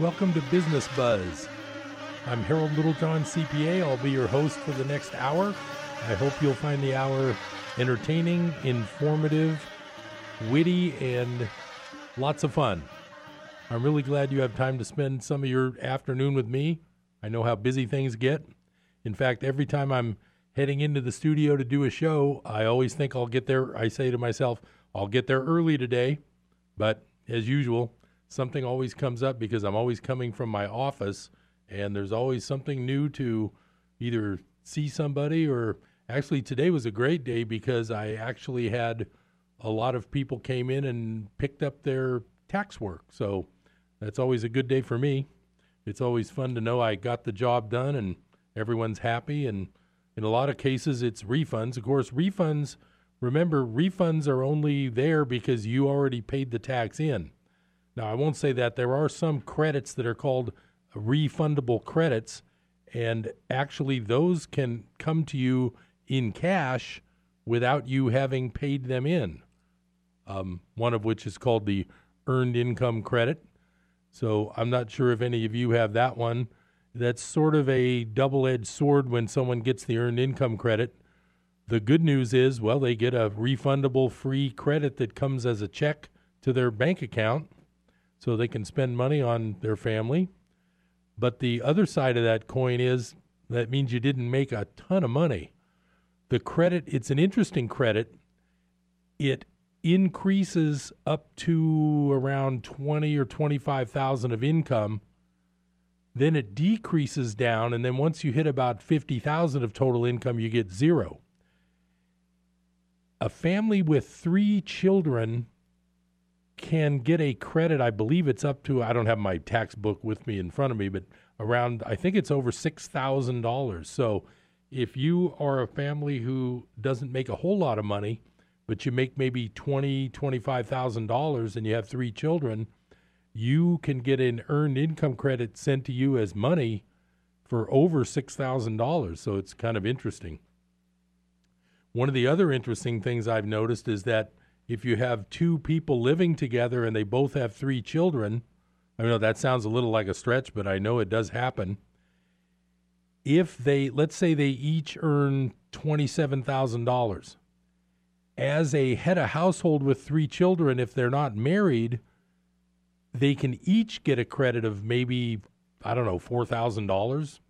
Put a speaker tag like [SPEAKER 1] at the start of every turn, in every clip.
[SPEAKER 1] Welcome to Business Buzz. I'm Harold Littlejohn, CPA. I'll be your host for the next hour. I hope you'll find the hour entertaining, informative, witty, and lots of fun. I'm really glad you have time to spend some of your afternoon with me. I know how busy things get. In fact, every time I'm heading into the studio to do a show, I always think I'll get there. I say to myself, I'll get there early today. But as usual, something always comes up because I'm always coming from my office and there's always something new to either see somebody or actually today was a great day because I actually had a lot of people came in and picked up their tax work. So that's always a good day for me. It's always fun to know I got the job done and everyone's happy and in a lot of cases it's refunds. Of course, refunds remember refunds are only there because you already paid the tax in. Now, I won't say that there are some credits that are called refundable credits, and actually, those can come to you in cash without you having paid them in. Um, one of which is called the earned income credit. So, I'm not sure if any of you have that one. That's sort of a double edged sword when someone gets the earned income credit. The good news is, well, they get a refundable free credit that comes as a check to their bank account so they can spend money on their family. But the other side of that coin is that means you didn't make a ton of money. The credit, it's an interesting credit. It increases up to around 20 or 25,000 of income. Then it decreases down and then once you hit about 50,000 of total income you get zero. A family with 3 children can get a credit. I believe it's up to, I don't have my tax book with me in front of me, but around, I think it's over $6,000. So if you are a family who doesn't make a whole lot of money, but you make maybe twenty, twenty-five thousand dollars, and you have three children, you can get an earned income credit sent to you as money for over six thousand dollars. So it's kind of interesting. One of the other interesting things I've noticed is that if you have two people living together and they both have three children, I know that sounds a little like a stretch, but I know it does happen. If they, let's say they each earn $27,000, as a head of household with three children, if they're not married, they can each get a credit of maybe, I don't know, $4,000.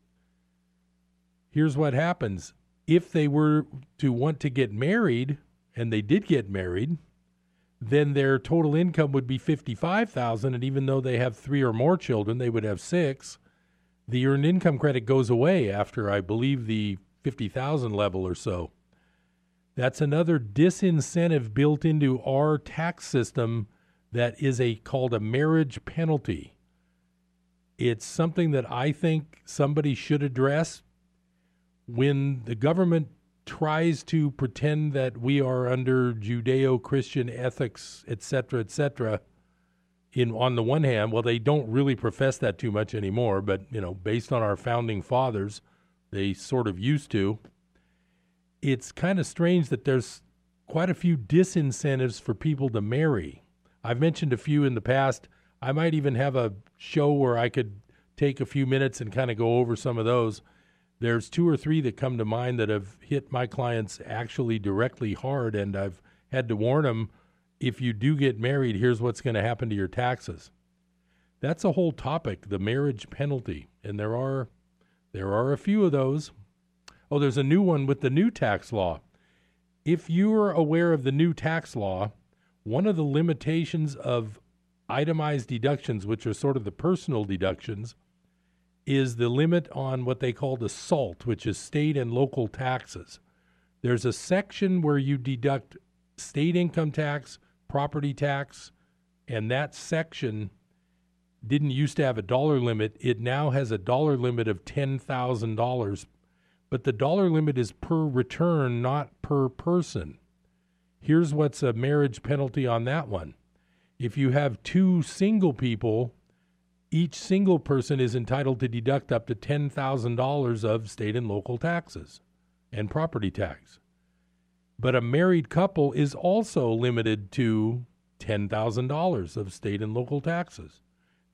[SPEAKER 1] Here's what happens if they were to want to get married and they did get married, then their total income would be 55,000 and even though they have 3 or more children, they would have 6. The earned income credit goes away after I believe the 50,000 level or so. That's another disincentive built into our tax system that is a called a marriage penalty. It's something that I think somebody should address when the government tries to pretend that we are under Judeo-Christian ethics, et cetera, et cetera. In on the one hand, well, they don't really profess that too much anymore, but you know, based on our founding fathers, they sort of used to. It's kind of strange that there's quite a few disincentives for people to marry. I've mentioned a few in the past. I might even have a show where I could take a few minutes and kind of go over some of those there's two or three that come to mind that have hit my clients actually directly hard, and I've had to warn them if you do get married, here's what's going to happen to your taxes. That's a whole topic, the marriage penalty, and there are there are a few of those. Oh, there's a new one with the new tax law. If you are aware of the new tax law, one of the limitations of itemized deductions, which are sort of the personal deductions, is the limit on what they call the SALT, which is state and local taxes. There's a section where you deduct state income tax, property tax, and that section didn't used to have a dollar limit. It now has a dollar limit of $10,000, but the dollar limit is per return, not per person. Here's what's a marriage penalty on that one. If you have two single people each single person is entitled to deduct up to $10,000 of state and local taxes and property tax. But a married couple is also limited to $10,000 of state and local taxes.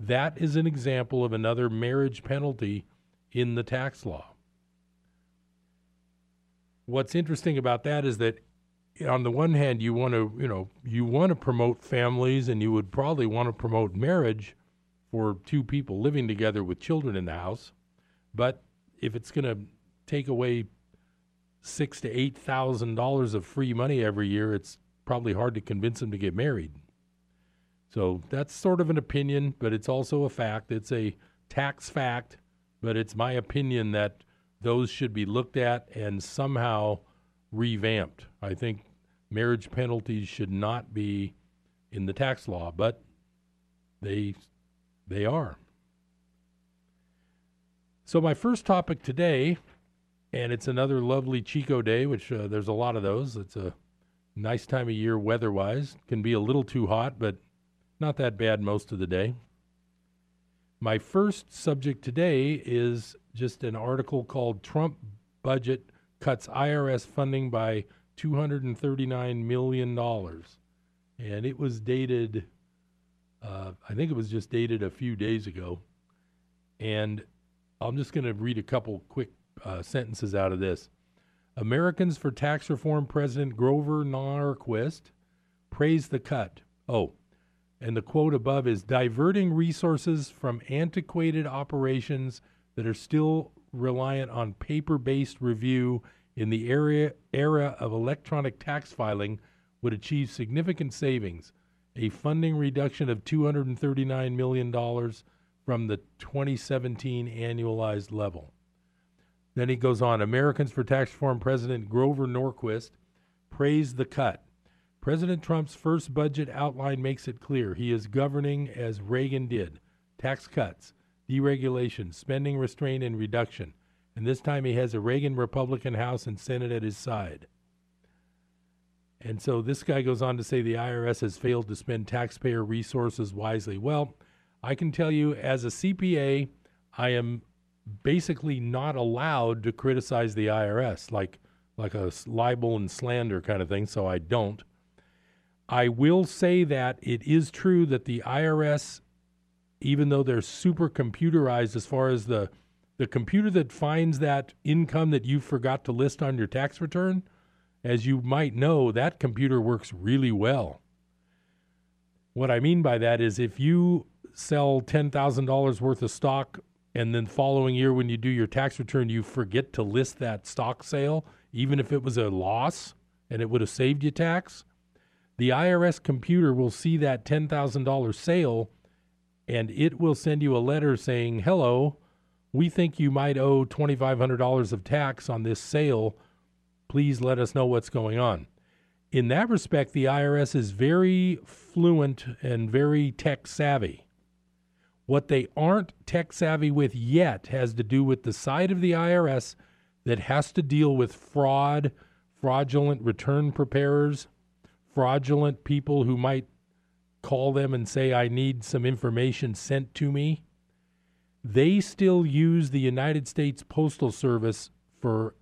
[SPEAKER 1] That is an example of another marriage penalty in the tax law. What's interesting about that is that on the one hand you want to, you know, you want to promote families and you would probably want to promote marriage for two people living together with children in the house. But if it's going to take away six to eight thousand dollars of free money every year, it's probably hard to convince them to get married. So that's sort of an opinion, but it's also a fact. It's a tax fact, but it's my opinion that those should be looked at and somehow revamped. I think marriage penalties should not be in the tax law, but they they are. So my first topic today, and it's another lovely Chico day, which uh, there's a lot of those. It's a nice time of year weather-wise. Can be a little too hot, but not that bad most of the day. My first subject today is just an article called Trump Budget Cuts IRS Funding by $239 million. And it was dated, uh, I think it was just dated a few days ago. And I'm just going to read a couple quick uh, sentences out of this. Americans for Tax Reform President Grover Norquist praised the cut. Oh, and the quote above is diverting resources from antiquated operations that are still reliant on paper based review in the area, era of electronic tax filing would achieve significant savings, a funding reduction of $239 million from the 2017 annualized level. Then he goes on Americans for Tax Reform President Grover Norquist praised the cut. President Trump's first budget outline makes it clear he is governing as Reagan did tax cuts, deregulation, spending restraint, and reduction. And this time he has a Reagan Republican House and Senate at his side. And so this guy goes on to say the IRS has failed to spend taxpayer resources wisely. Well, I can tell you as a CPA, I am basically not allowed to criticize the IRS like like a libel and slander kind of thing, so I don't. I will say that it is true that the IRS even though they're super computerized as far as the the computer that finds that income that you forgot to list on your tax return, as you might know, that computer works really well. What I mean by that is if you sell $10,000 worth of stock and then following year when you do your tax return you forget to list that stock sale even if it was a loss and it would have saved you tax, the IRS computer will see that $10,000 sale and it will send you a letter saying, "Hello, we think you might owe $2,500 of tax on this sale. Please let us know what's going on. In that respect, the IRS is very fluent and very tech savvy. What they aren't tech savvy with yet has to do with the side of the IRS that has to deal with fraud, fraudulent return preparers, fraudulent people who might call them and say, I need some information sent to me they still use the United States Postal Service for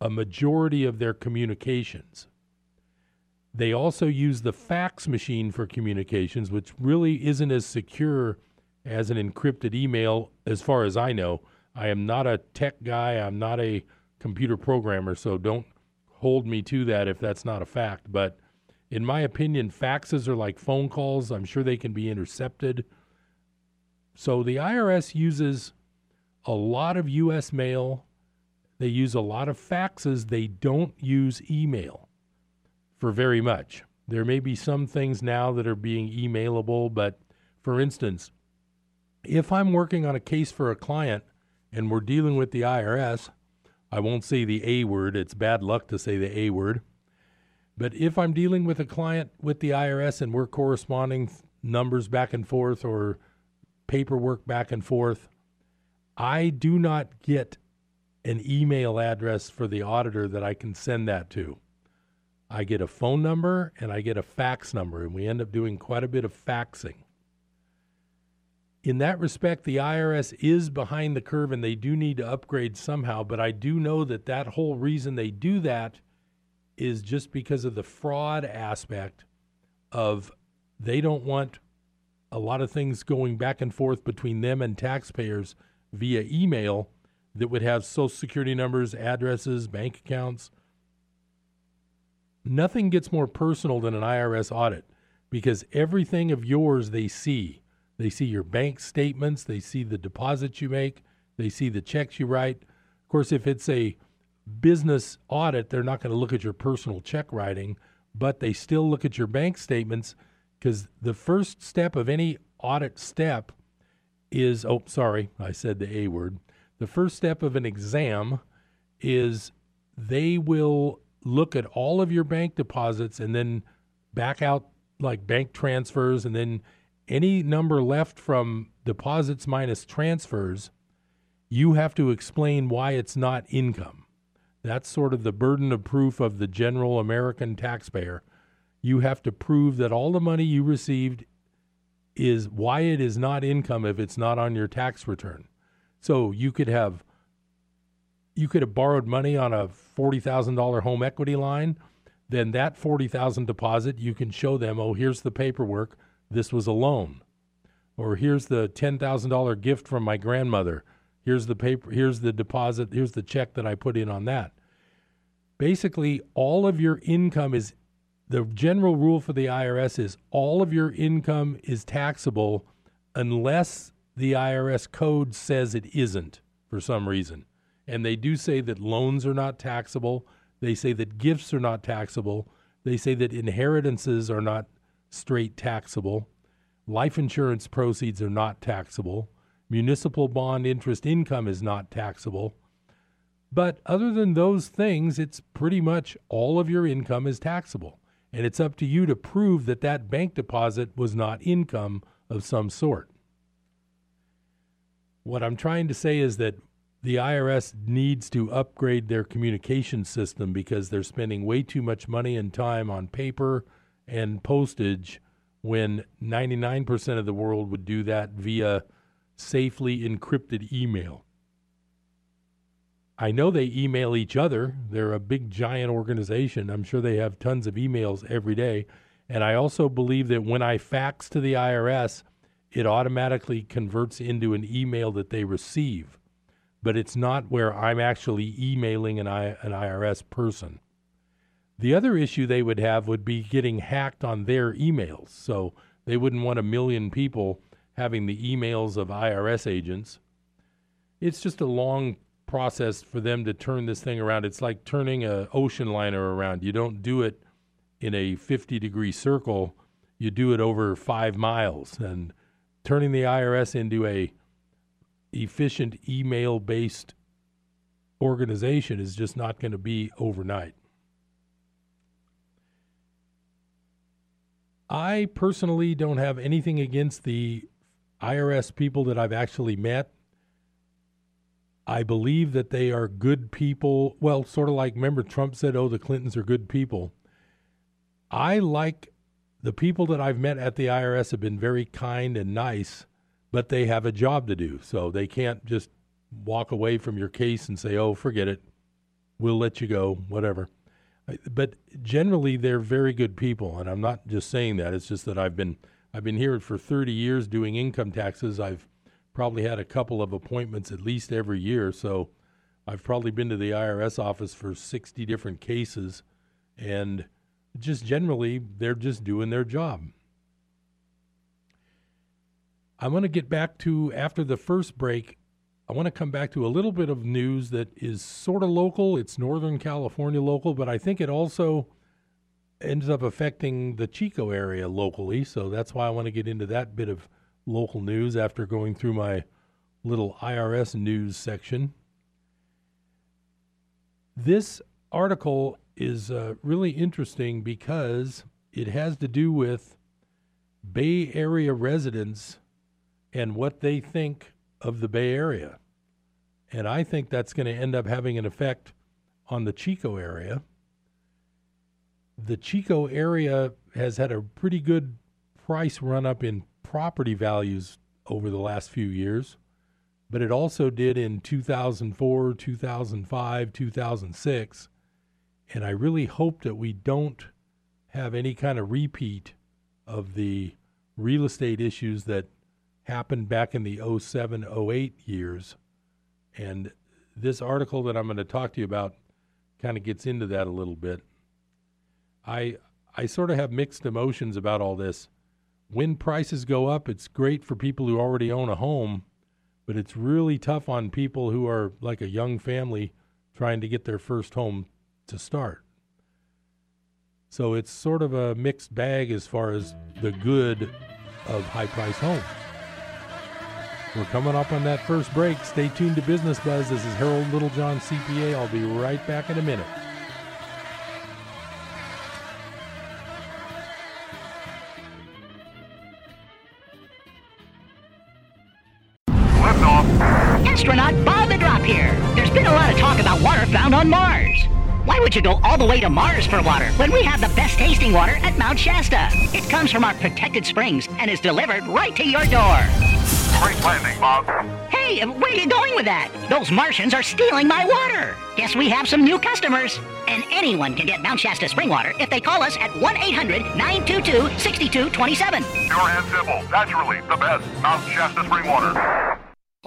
[SPEAKER 1] a majority of their communications. They also use the fax machine for communications, which really isn't as secure as an encrypted email, as far as I know. I am not a tech guy, I'm not a computer programmer, so don't hold me to that if that's not a fact. But in my opinion, faxes are like phone calls. I'm sure they can be intercepted. So the IRS uses a lot of US mail, they use a lot of faxes, they don't use email for very much. There may be some things now that are being emailable, but for instance, if I'm working on a case for a client and we're dealing with the IRS, I won't say the A word, it's bad luck to say the A word. But if I'm dealing with a client with the IRS and we're corresponding numbers back and forth or paperwork back and forth. I do not get an email address for the auditor that I can send that to. I get a phone number and I get a fax number, and we end up doing quite a bit of faxing. In that respect, the IRS is behind the curve and they do need to upgrade somehow, but I do know that that whole reason they do that is just because of the fraud aspect of they don't want a lot of things going back and forth between them and taxpayers via email that would have social security numbers, addresses, bank accounts. Nothing gets more personal than an IRS audit because everything of yours they see. They see your bank statements, they see the deposits you make, they see the checks you write. Of course, if it's a business audit, they're not going to look at your personal check writing, but they still look at your bank statements because the first step of any audit step is oh, sorry, I said the A word. The first step of an exam is they will look at all of your bank deposits and then back out like bank transfers and then any number left from deposits minus transfers, you have to explain why it's not income. That's sort of the burden of proof of the general American taxpayer. You have to prove that all the money you received is why it is not income if it's not on your tax return. So you could have you could have borrowed money on a $40,000 home equity line, then that 40,000 deposit you can show them, "Oh, here's the paperwork. This was a loan." Or here's the $10,000 gift from my grandmother. Here's the paper, here's the deposit, here's the check that I put in on that. Basically, all of your income is the general rule for the IRS is all of your income is taxable unless the IRS code says it isn't for some reason. And they do say that loans are not taxable. They say that gifts are not taxable. They say that inheritances are not straight taxable. Life insurance proceeds are not taxable. Municipal bond interest income is not taxable. But other than those things, it's pretty much all of your income is taxable. And it's up to you to prove that that bank deposit was not income of some sort. What I'm trying to say is that the IRS needs to upgrade their communication system because they're spending way too much money and time on paper and postage when 99% of the world would do that via safely encrypted email. I know they email each other. They're a big, giant organization. I'm sure they have tons of emails every day. And I also believe that when I fax to the IRS, it automatically converts into an email that they receive. But it's not where I'm actually emailing an, I, an IRS person. The other issue they would have would be getting hacked on their emails. So they wouldn't want a million people having the emails of IRS agents. It's just a long process for them to turn this thing around. It's like turning a ocean liner around. You don't do it in a 50 degree circle. You do it over 5 miles and turning the IRS into a efficient email based organization is just not going to be overnight. I personally don't have anything against the IRS people that I've actually met. I believe that they are good people. Well, sort of like, remember, Trump said, oh, the Clintons are good people. I like the people that I've met at the IRS have been very kind and nice, but they have a job to do. So they can't just walk away from your case and say, oh, forget it. We'll let you go, whatever. But generally, they're very good people. And I'm not just saying that. It's just that I've been, I've been here for 30 years doing income taxes. I've probably had a couple of appointments at least every year. So I've probably been to the IRS office for 60 different cases. And just generally, they're just doing their job. I want to get back to, after the first break, I want to come back to a little bit of news that is sort of local. It's Northern California local, but I think it also ends up affecting the Chico area locally. So that's why I want to get into that bit of local news after going through my little IRS news section. This article is uh, really interesting because it has to do with Bay Area residents and what they think of the Bay Area. And I think that's going to end up having an effect on the Chico area. The Chico area has had a pretty good price run up in property values over the last few years, but it also did in 2004, 2005, 2006. And I really hope that we don't have any kind of repeat of the real estate issues that happened back in the 07 08 years. And this article that I'm going to talk to you about kind of gets into that a little bit. I I sort of have mixed emotions about all this. When prices go up, it's great for people who already own a home, but it's really tough on people who are like a young family trying to get their first home to start. So it's sort of a mixed bag as far as the good of high price homes. We're coming up on that first break. Stay tuned to Business Buzz. This is Harold Littlejohn, CPA. I'll be right back in a minute.
[SPEAKER 2] Would you go all the way to Mars for water when we have the best tasting water at Mount Shasta? It comes from our protected springs and is delivered right to your door.
[SPEAKER 3] Great landing, Bob.
[SPEAKER 2] Hey, where are you going with that? Those Martians are stealing my water. Guess we have some new customers. And anyone can get Mount Shasta spring water if they call us at 1 800 922 6227.
[SPEAKER 3] Pure and simple. Naturally, the best. Mount Shasta spring water.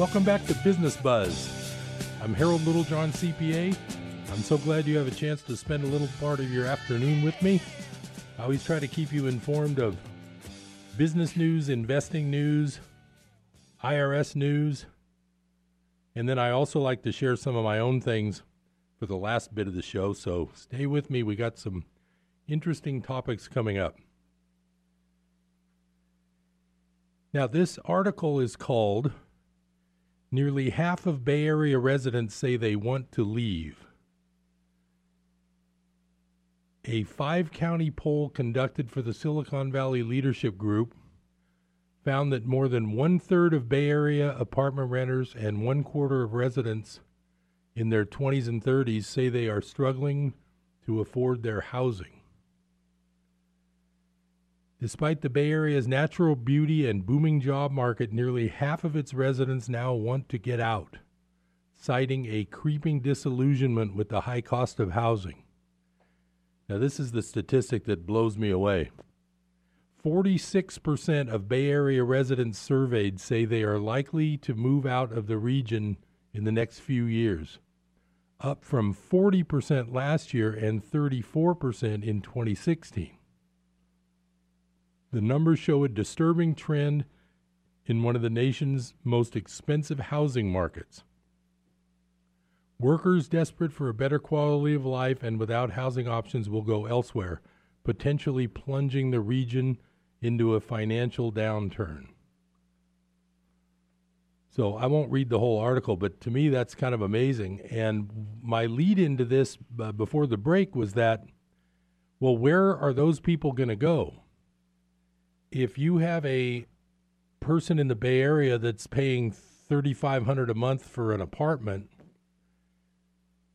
[SPEAKER 1] Welcome back to Business Buzz. I'm Harold Littlejohn, CPA. I'm so glad you have a chance to spend a little part of your afternoon with me. I always try to keep you informed of business news, investing news, IRS news, and then I also like to share some of my own things for the last bit of the show. So stay with me. We got some interesting topics coming up. Now, this article is called Nearly half of Bay Area residents say they want to leave. A five county poll conducted for the Silicon Valley Leadership Group found that more than one third of Bay Area apartment renters and one quarter of residents in their 20s and 30s say they are struggling to afford their housing. Despite the Bay Area's natural beauty and booming job market, nearly half of its residents now want to get out, citing a creeping disillusionment with the high cost of housing. Now, this is the statistic that blows me away. 46% of Bay Area residents surveyed say they are likely to move out of the region in the next few years, up from 40% last year and 34% in 2016. The numbers show a disturbing trend in one of the nation's most expensive housing markets. Workers desperate for a better quality of life and without housing options will go elsewhere, potentially plunging the region into a financial downturn. So I won't read the whole article, but to me that's kind of amazing. And my lead into this uh, before the break was that, well, where are those people going to go? If you have a person in the Bay Area that's paying thirty five hundred a month for an apartment,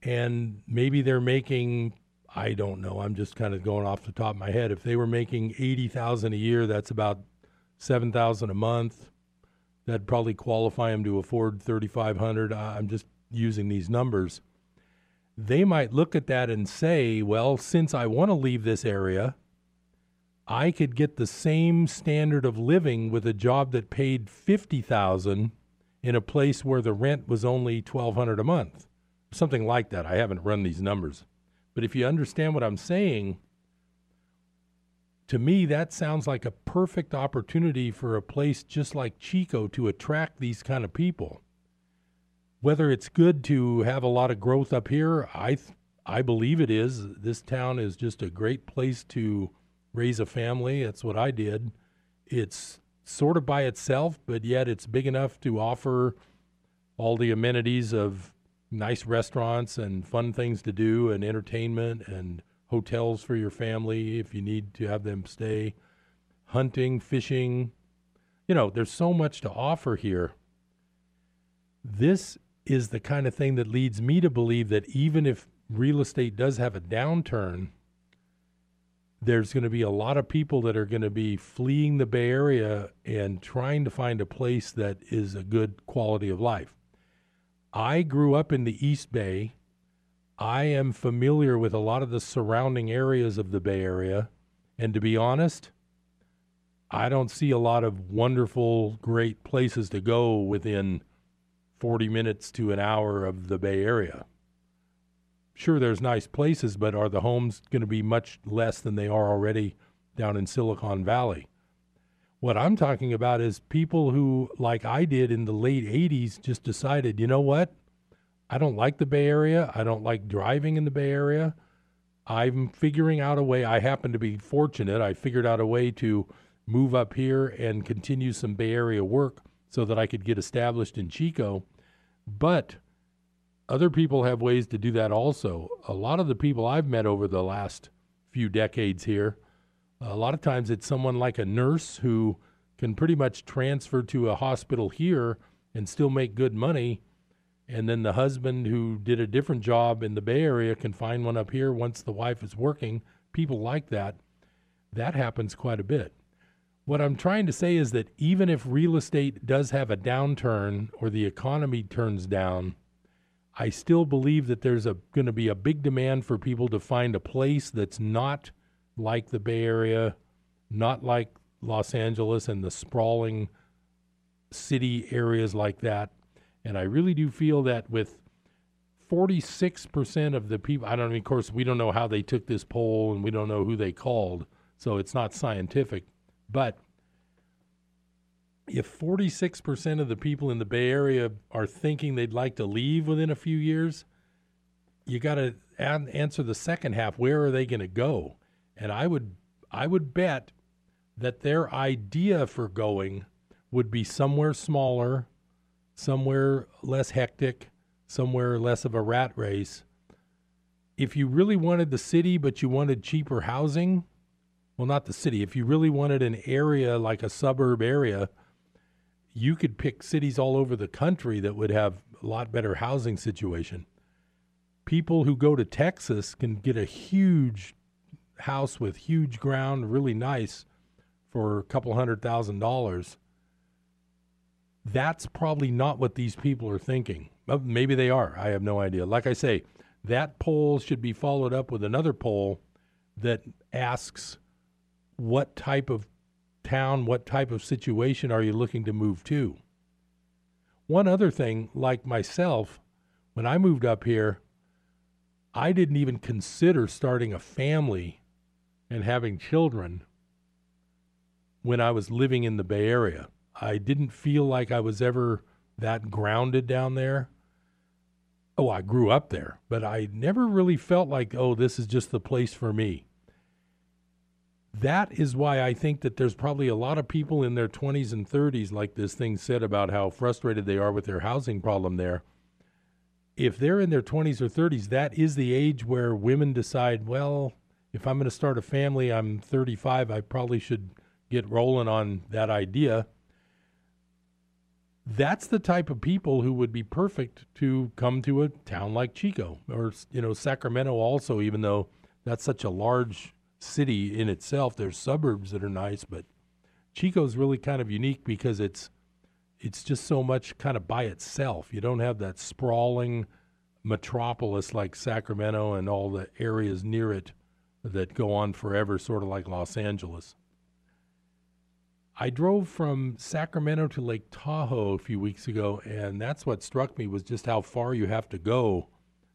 [SPEAKER 1] and maybe they're making I don't know. I'm just kind of going off the top of my head. If they were making eighty thousand a year, that's about seven thousand a month. That'd probably qualify them to afford thirty five hundred. I'm just using these numbers. They might look at that and say, "Well, since I want to leave this area." I could get the same standard of living with a job that paid 50,000 in a place where the rent was only 1200 a month. Something like that. I haven't run these numbers. But if you understand what I'm saying, to me that sounds like a perfect opportunity for a place just like Chico to attract these kind of people. Whether it's good to have a lot of growth up here, I th- I believe it is. This town is just a great place to raise a family. That's what I did. It's sort of by itself, but yet it's big enough to offer all the amenities of nice restaurants and fun things to do and entertainment and hotels for your family if you need to have them stay, hunting, fishing. You know, there's so much to offer here. This is the kind of thing that leads me to believe that even if real estate does have a downturn, there's going to be a lot of people that are going to be fleeing the Bay Area and trying to find a place that is a good quality of life. I grew up in the East Bay. I am familiar with a lot of the surrounding areas of the Bay Area. And to be honest, I don't see a lot of wonderful, great places to go within 40 minutes to an hour of the Bay Area sure there's nice places, but are the homes going to be much less than they are already down in Silicon Valley? What I'm talking about is people who, like I did in the late 80s, just decided, you know what? I don't like the Bay Area. I don't like driving in the Bay Area. I'm figuring out a way. I happen to be fortunate. I figured out a way to move up here and continue some Bay Area work so that I could get established in Chico. But other people have ways to do that also. A lot of the people I've met over the last few decades here, a lot of times it's someone like a nurse who can pretty much transfer to a hospital here and still make good money. And then the husband who did a different job in the Bay Area can find one up here once the wife is working. People like that. That happens quite a bit. What I'm trying to say is that even if real estate does have a downturn or the economy turns down, I still believe that there's going to be a big demand for people to find a place that's not like the Bay Area, not like Los Angeles and the sprawling city areas like that. And I really do feel that with 46% of the people, I don't mean, of course, we don't know how they took this poll and we don't know who they called, so it's not scientific. But if 46% of the people in the Bay Area are thinking they'd like to leave within a few years, you got to answer the second half. Where are they going to go? And I would I would bet that their idea for going would be somewhere smaller, somewhere less hectic, somewhere less of a rat race. If you really wanted the city but you wanted cheaper housing, well not the city, if you really wanted an area like a suburb area, you could pick cities all over the country that would have a lot better housing situation. People who go to Texas can get a huge house with huge ground, really nice, for a couple hundred thousand dollars. That's probably not what these people are thinking. Maybe they are. I have no idea. Like I say, that poll should be followed up with another poll that asks what type of town, what type of situation are you looking to move to? One other thing, like myself, when I moved up here, I didn't even consider starting a family and having children when I was living in the Bay Area. I didn't feel like I was ever that grounded down there. Oh, I grew up there, but I never really felt like, oh, this is just the place for me that is why I think that there's probably a lot of people in their 20s and 30s, like this thing said about how frustrated they are with their housing problem there. If they're in their 20s or 30s, that is the age where women decide, well, if I'm going to start a family, I'm 35, I probably should get rolling on that idea. That's the type of people who would be perfect to come to a town like Chico or you know Sacramento also even though that's such a large city in itself. There's suburbs that are nice, but Chico's really kind of unique because it's it's just so much kind of by itself. You don't have that sprawling metropolis like Sacramento and all the areas near it that go on forever, sort of like Los Angeles. I drove from Sacramento to Lake Tahoe a few weeks ago, and that's what struck me was just how far you have to go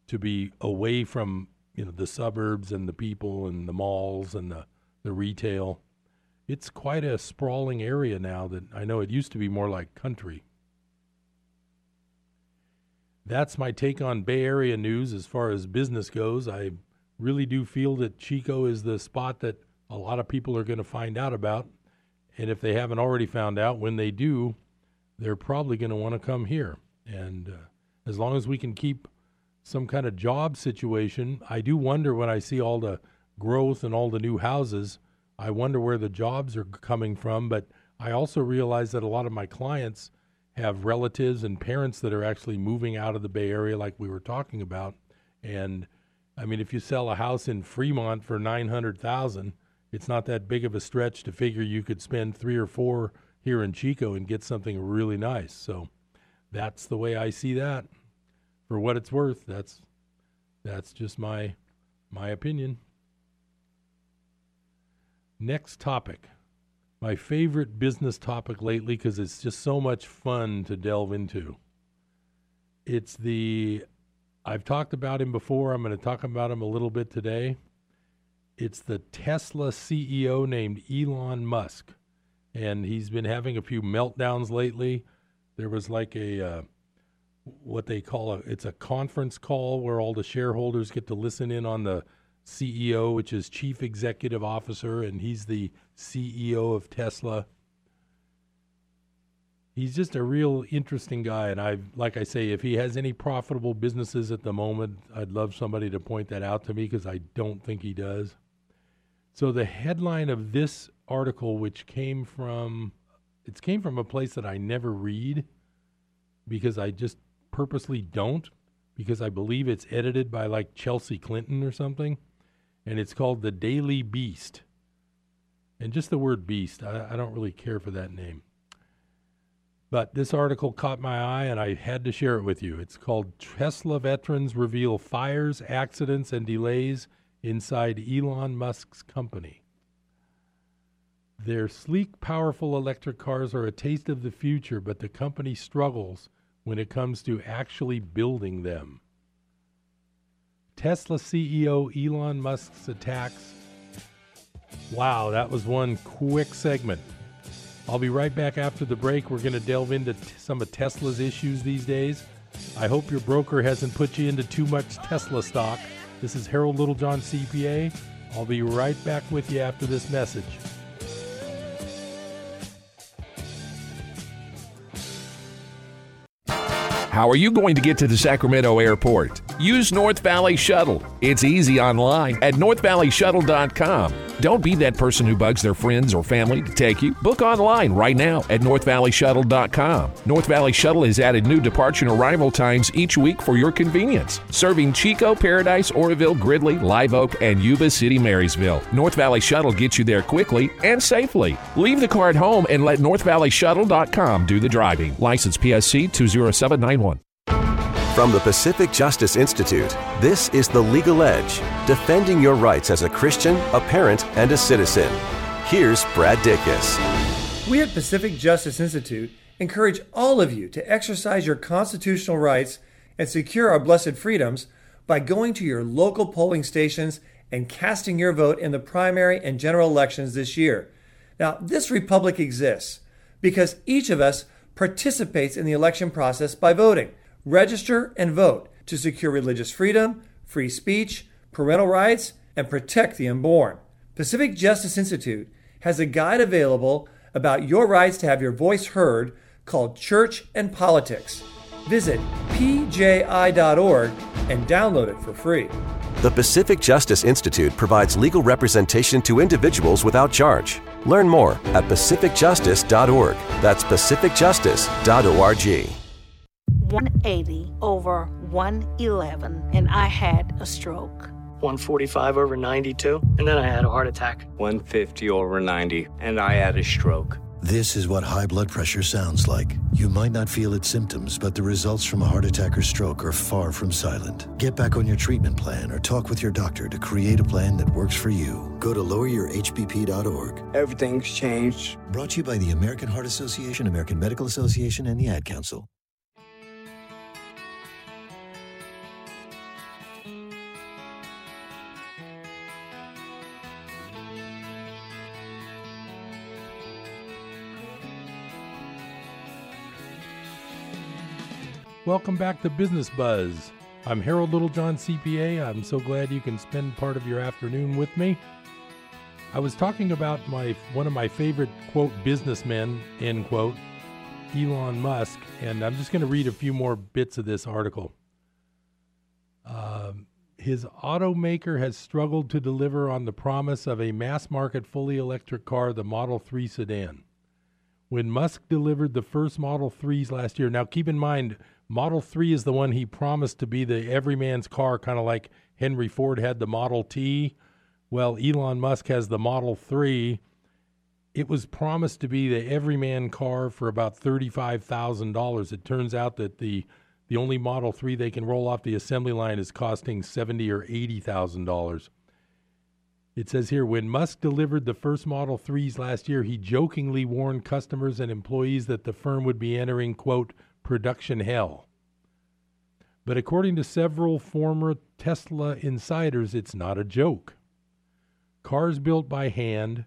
[SPEAKER 1] to be away from you know the suburbs and the people and the malls and the the retail. It's quite a sprawling area now that I know it used to be more like country. that's my take on Bay Area news as far as business goes. I really do feel that Chico is the spot that a lot of people are going to find out about. And if they haven't already found out, when they do, they're probably going to want to come here. And uh, as long as we can keep some kind of job situation, I do wonder when I see all the growth and all the new houses, I wonder where the jobs are coming from. But I also realize that a lot of my clients have relatives and parents that are actually moving out of the Bay Area, like we were talking about. And I mean, if you sell a house in Fremont for nine hundred thousand, it's not that big of a stretch to figure you could spend three or four here in Chico and get something really nice. So that's the way I see that. For what it's worth, that's that's just my my opinion. Next topic. My favorite business topic lately because it's just so much fun to delve into. It's the I've talked about him before. I'm going to talk about him a little bit today. It's the Tesla CEO named Elon Musk. And he's been having a few meltdowns lately. There was like a, uh, what they call a, it's a conference call where all the shareholders get to listen in on the CEO, which is Chief Executive Officer, and he's the CEO of Tesla. He's just a real interesting guy and i like i say if he has any profitable businesses at the moment i'd love somebody to point that out to me because i don't think he does. So the headline of this article which came from it came from a place that i never read because i just purposely don't because i believe it's edited by like chelsea clinton or something and it's called the daily beast and just the word beast I, I don't really care for that name but this article caught my eye and I had to share it with you. It's called Tesla Veterans Reveal Fires, Accidents, and Delays Inside Elon Musk's Company. Their sleek, powerful electric cars are a taste of the future, but the company struggles when it comes to actually building them. Tesla CEO Elon Musk's attacks. Wow, that was one quick segment. I'll be right back after the break. We're going to delve into t- some of Tesla's issues these days. I hope your broker hasn't put you into too much Tesla stock. This is Harold Littlejohn, CPA. I'll be right back with you after this message.
[SPEAKER 4] How are you going to get to the Sacramento airport? Use North Valley Shuttle. It's easy online at northvalleyshuttle.com. Don't be that person who bugs their friends or family to take you. Book online right now at northvalleyshuttle.com. North Valley Shuttle has added new departure and arrival times each week for your convenience, serving Chico, Paradise, Oroville, Gridley, Live Oak, and Yuba City, Marysville. North Valley Shuttle gets you there quickly and safely. Leave the car at home and let northvalleyshuttle.com do the driving. License PSC 20791.
[SPEAKER 5] From the Pacific Justice Institute, this is The Legal Edge, defending your rights as a Christian, a parent, and a citizen. Here's Brad Dacus.
[SPEAKER 6] We at Pacific Justice Institute encourage all of you to exercise your constitutional rights and secure our blessed freedoms by going to your local polling stations and casting your vote in the primary and general elections this year. Now, this republic exists because each of us participates in the election process by voting. Register and vote to secure religious freedom, free speech, parental rights, and protect the unborn. Pacific Justice Institute has a guide available about your rights to have your voice heard called Church and Politics. Visit pji.org and download it for free.
[SPEAKER 5] The Pacific Justice Institute provides legal representation to individuals without charge. Learn more at pacificjustice.org. That's pacificjustice.org.
[SPEAKER 7] 180 over 111, and I had a stroke.
[SPEAKER 8] 145 over 92, and then I had a heart attack.
[SPEAKER 9] 150 over 90, and I had a stroke.
[SPEAKER 10] This is what high blood pressure sounds like. You might not feel its symptoms, but the results from a heart attack or stroke are far from silent. Get back on your treatment plan or talk with your doctor to create a plan that works for you. Go to loweryourhbp.org.
[SPEAKER 9] Everything's changed.
[SPEAKER 10] Brought to you by the American Heart Association, American Medical Association, and the Ad Council.
[SPEAKER 1] Welcome back to Business Buzz. I'm Harold Littlejohn, CPA. I'm so glad you can spend part of your afternoon with me. I was talking about my one of my favorite quote businessmen end quote, Elon Musk, and I'm just going to read a few more bits of this article. Uh, his automaker has struggled to deliver on the promise of a mass market fully electric car, the Model 3 sedan. When Musk delivered the first Model 3s last year, now keep in mind, Model 3 is the one he promised to be the everyman's car, kind of like Henry Ford had the Model T. Well, Elon Musk has the Model 3. It was promised to be the everyman car for about $35,000. It turns out that the the only Model 3 they can roll off the assembly line is costing 70 or $80,000. It says here when Musk delivered the first Model 3s last year, he jokingly warned customers and employees that the firm would be entering quote production hell. But according to several former Tesla insiders, it's not a joke. Cars built by hand,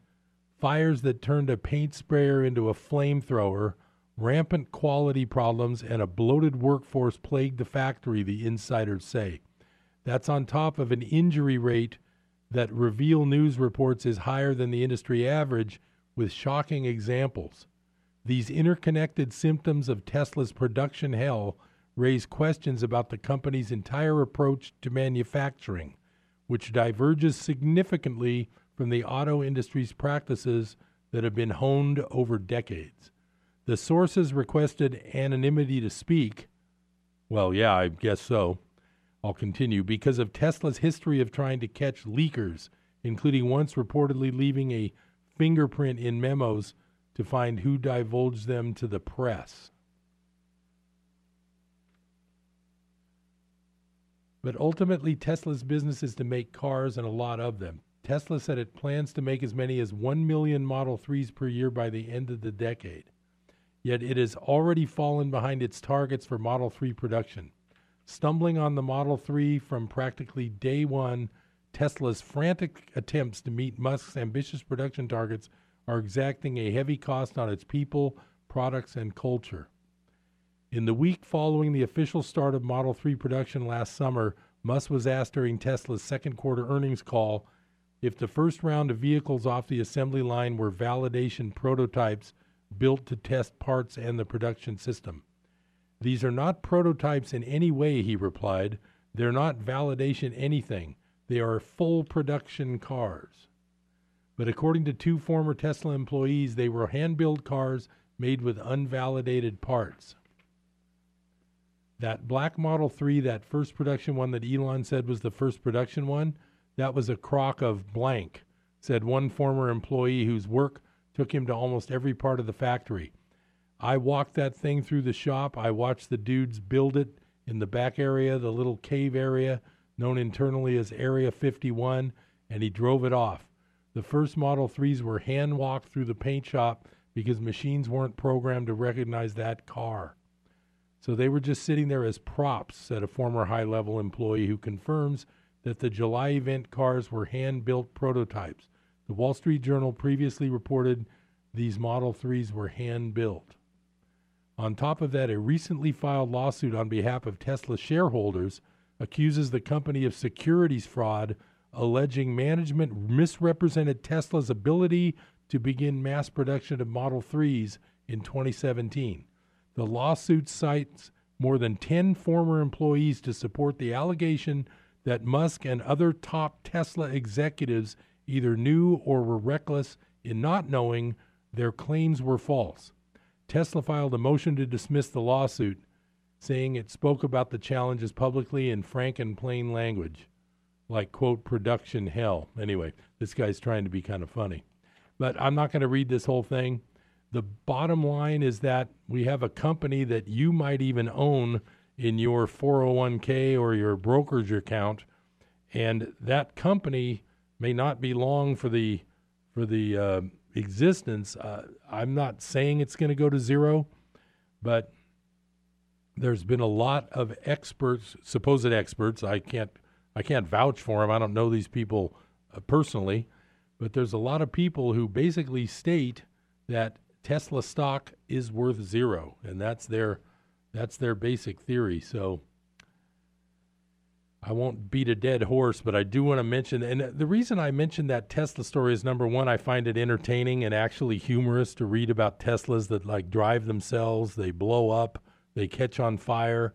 [SPEAKER 1] fires that turned a paint sprayer into a flamethrower, rampant quality problems, and a bloated workforce plagued the factory, the insiders say. That's on top of an injury rate that Reveal News reports is higher than the industry average, with shocking examples. These interconnected symptoms of Tesla's production hell raise questions about the company's entire approach to manufacturing, which diverges significantly from the auto industry's practices that have been honed over decades. The sources requested anonymity to speak. Well, yeah, I guess so. I'll continue. Because of Tesla's history of trying to catch leakers, including once reportedly leaving a fingerprint in memos to find who divulged them to the press. But ultimately, Tesla's business is to make cars and a lot of them. Tesla said it plans to make as many as 1 million Model 3s per year by the end of the decade. Yet it has already fallen behind its targets for Model 3 production. Stumbling on the Model 3 from practically day one, Tesla's frantic attempts to meet Musk's ambitious production targets are exacting a heavy cost on its people, products, and culture. In the week following the official start of Model 3 production last summer, Musk was asked during Tesla's second quarter earnings call if the first round of vehicles off the assembly line were validation prototypes built to test parts and the production system. These are not prototypes in any way, he replied. They're not validation anything. They are full production cars. But according to two former Tesla employees, they were hand built cars made with unvalidated parts. That black Model 3, that first production one that Elon said was the first production one, that was a crock of blank, said one former employee whose work took him to almost every part of the factory. I walked that thing through the shop. I watched the dudes build it in the back area, the little cave area known internally as Area 51, and he drove it off. The first Model 3s were hand walked through the paint shop because machines weren't programmed to recognize that car. So they were just sitting there as props, said a former high level employee who confirms that the July event cars were hand built prototypes. The Wall Street Journal previously reported these Model 3s were hand built. On top of that, a recently filed lawsuit on behalf of Tesla shareholders accuses the company of securities fraud alleging management misrepresented Tesla's ability to begin mass production of Model 3s in 2017. The lawsuit cites more than 10 former employees to support the allegation that Musk and other top Tesla executives either knew or were reckless in not knowing their claims were false. Tesla filed a motion to dismiss the lawsuit, saying it spoke about the challenges publicly in frank and plain language like quote production hell. Anyway, this guy's trying to be kind of funny. But I'm not going to read this whole thing. The bottom line is that we have a company that you might even own in your 401k or your brokerage account and that company may not be long for the for the uh, existence. Uh, I'm not saying it's going to go to zero, but there's been a lot of experts, supposed experts. I can't I can't vouch for them. I don't know these people uh, personally, but there's a lot of people who basically state that Tesla stock is worth zero, and that's their That's their basic theory. So I won't beat a dead horse, but I do want to mention, and the reason I mentioned that Tesla story is number one, I find it entertaining and actually humorous to read about Teslas that like drive themselves, they blow up, they catch on fire.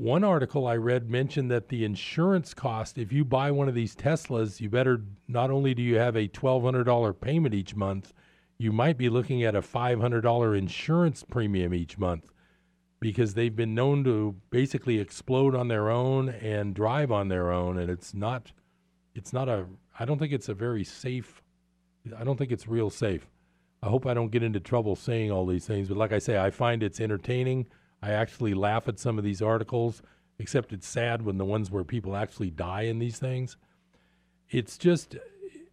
[SPEAKER 1] One article I read mentioned that the insurance cost, if you buy one of these Teslas, you better not only do you have a $1,200 payment each month, you might be looking at a $500 insurance premium each month because they've been known to basically explode on their own and drive on their own and it's not it's not a I don't think it's a very safe I don't think it's real safe. I hope I don't get into trouble saying all these things, but like I say, I find it's entertaining. I actually laugh at some of these articles, except it's sad when the ones where people actually die in these things. It's just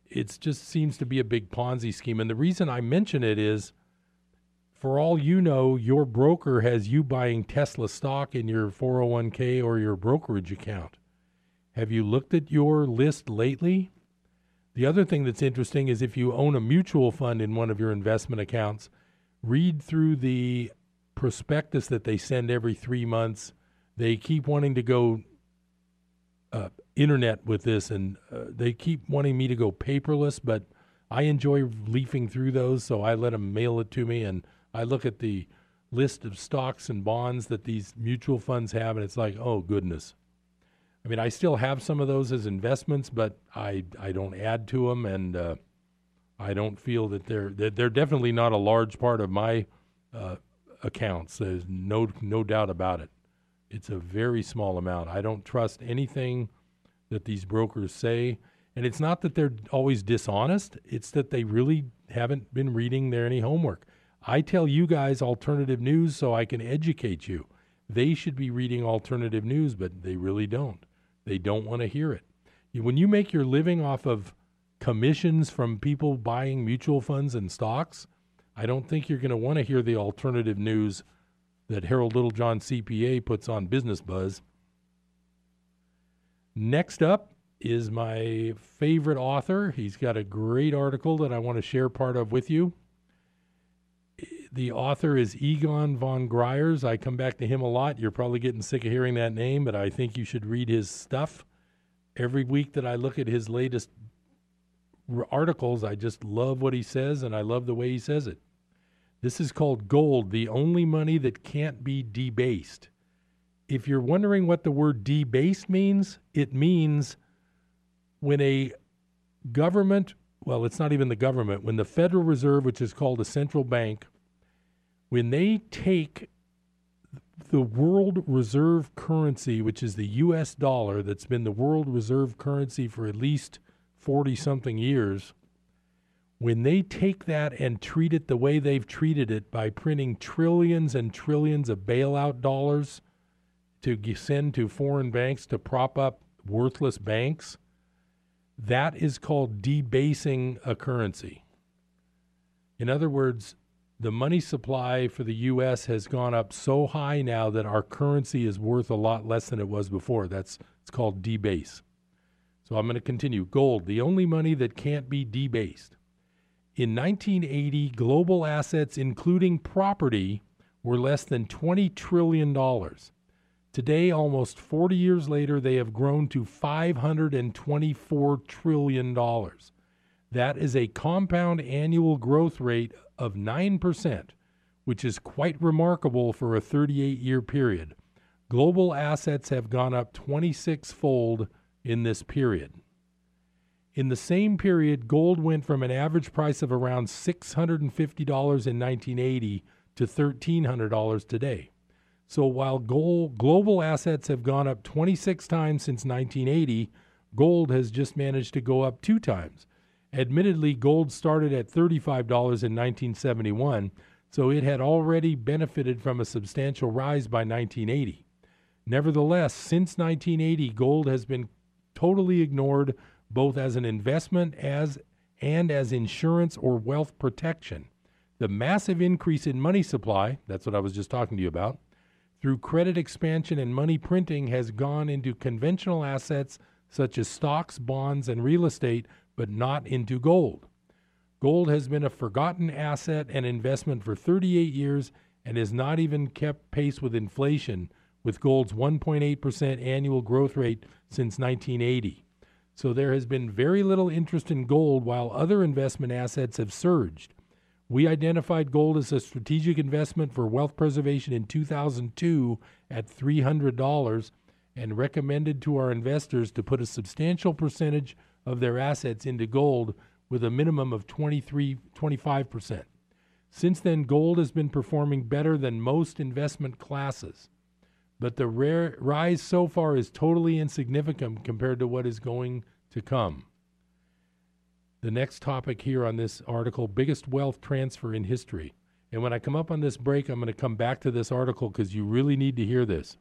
[SPEAKER 1] it's just seems to be a big Ponzi scheme and the reason I mention it is for all you know, your broker has you buying Tesla stock in your 401k or your brokerage account. Have you looked at your list lately? The other thing that's interesting is if you own a mutual fund in one of your investment accounts, read through the prospectus that they send every three months. They keep wanting to go uh, internet with this, and uh, they keep wanting me to go paperless, but I enjoy leafing through those, so I let them mail it to me and I look at the list of stocks and bonds that these mutual funds have, and it's like, oh goodness. I mean, I still have some of those as investments, but I I don't add to them, and uh, I don't feel that they're they're, they're definitely not a large part of my uh, accounts. There's no no doubt about it. It's a very small amount. I don't trust anything that these brokers say, and it's not that they're always dishonest. It's that they really haven't been reading their any homework. I tell you guys alternative news so I can educate you. They should be reading alternative news, but they really don't. They don't want to hear it. When you make your living off of commissions from people buying mutual funds and stocks, I don't think you're going to want to hear the alternative news that Harold Littlejohn CPA puts on Business Buzz. Next up is my favorite author. He's got a great article that I want to share part of with you the author is Egon von Greyerz. I come back to him a lot. You're probably getting sick of hearing that name, but I think you should read his stuff. Every week that I look at his latest articles, I just love what he says and I love the way he says it. This is called gold, the only money that can't be debased. If you're wondering what the word debased means, it means when a government, well, it's not even the government, when the Federal Reserve, which is called a central bank, when they take the world reserve currency, which is the US dollar, that's been the world reserve currency for at least 40 something years, when they take that and treat it the way they've treated it by printing trillions and trillions of bailout dollars to send to foreign banks to prop up worthless banks, that is called debasing a currency. In other words, the money supply for the U.S. has gone up so high now that our currency is worth a lot less than it was before. That's it's called debase. So I'm going to continue. Gold, the only money that can't be debased. In 1980, global assets, including property, were less than $20 trillion. Today, almost 40 years later, they have grown to $524 trillion. That is a compound annual growth rate of 9%, which is quite remarkable for a 38 year period. Global assets have gone up 26 fold in this period. In the same period, gold went from an average price of around $650 in 1980 to $1,300 today. So while gold, global assets have gone up 26 times since 1980, gold has just managed to go up two times. Admittedly, gold started at $35 in 1971, so it had already benefited from a substantial rise by 1980. Nevertheless, since 1980, gold has been totally ignored both as an investment as and as insurance or wealth protection. The massive increase in money supply, that's what I was just talking to you about, through credit expansion and money printing has gone into conventional assets such as stocks, bonds, and real estate but not into gold. Gold has been a forgotten asset and investment for 38 years and has not even kept pace with inflation, with gold's 1.8% annual growth rate since 1980. So there has been very little interest in gold while other investment assets have surged. We identified gold as a strategic investment for wealth preservation in 2002 at $300 and recommended to our investors to put a substantial percentage of their assets into gold with a minimum of 23 25%. Since then gold has been performing better than most investment classes. But the rare rise so far is totally insignificant compared to what is going to come. The next topic here on this article biggest wealth transfer in history. And when I come up on this break, I'm going to come back to this article because you really need to hear this.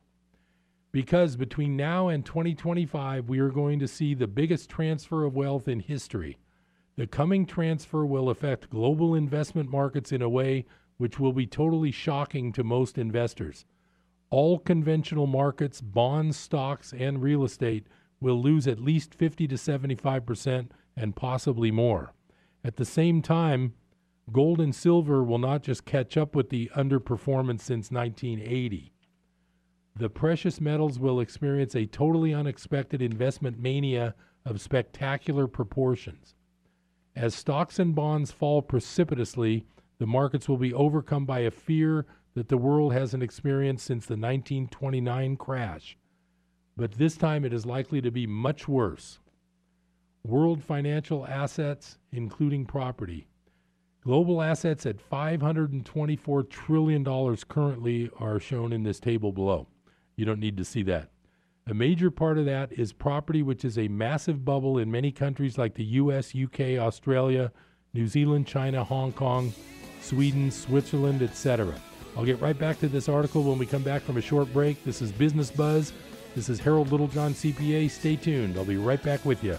[SPEAKER 1] Because between now and 2025, we are going to see the biggest transfer of wealth in history. The coming transfer will affect global investment markets in a way which will be totally shocking to most investors. All conventional markets, bonds, stocks, and real estate will lose at least 50 to 75 percent and possibly more. At the same time, gold and silver will not just catch up with the underperformance since 1980. The precious metals will experience a totally unexpected investment mania of spectacular proportions. As stocks and bonds fall precipitously, the markets will be overcome by a fear that the world hasn't experienced since the 1929 crash. But this time it is likely to be much worse world financial assets, including property. Global assets at $524 trillion currently are shown in this table below. You don't need to see that. A major part of that is property, which is a massive bubble in many countries like the US, UK, Australia, New Zealand, China, Hong Kong, Sweden, Switzerland, etc. I'll get right back to this article when we come back from a short break. This is Business Buzz. This is Harold Littlejohn, CPA. Stay tuned. I'll be right back with you.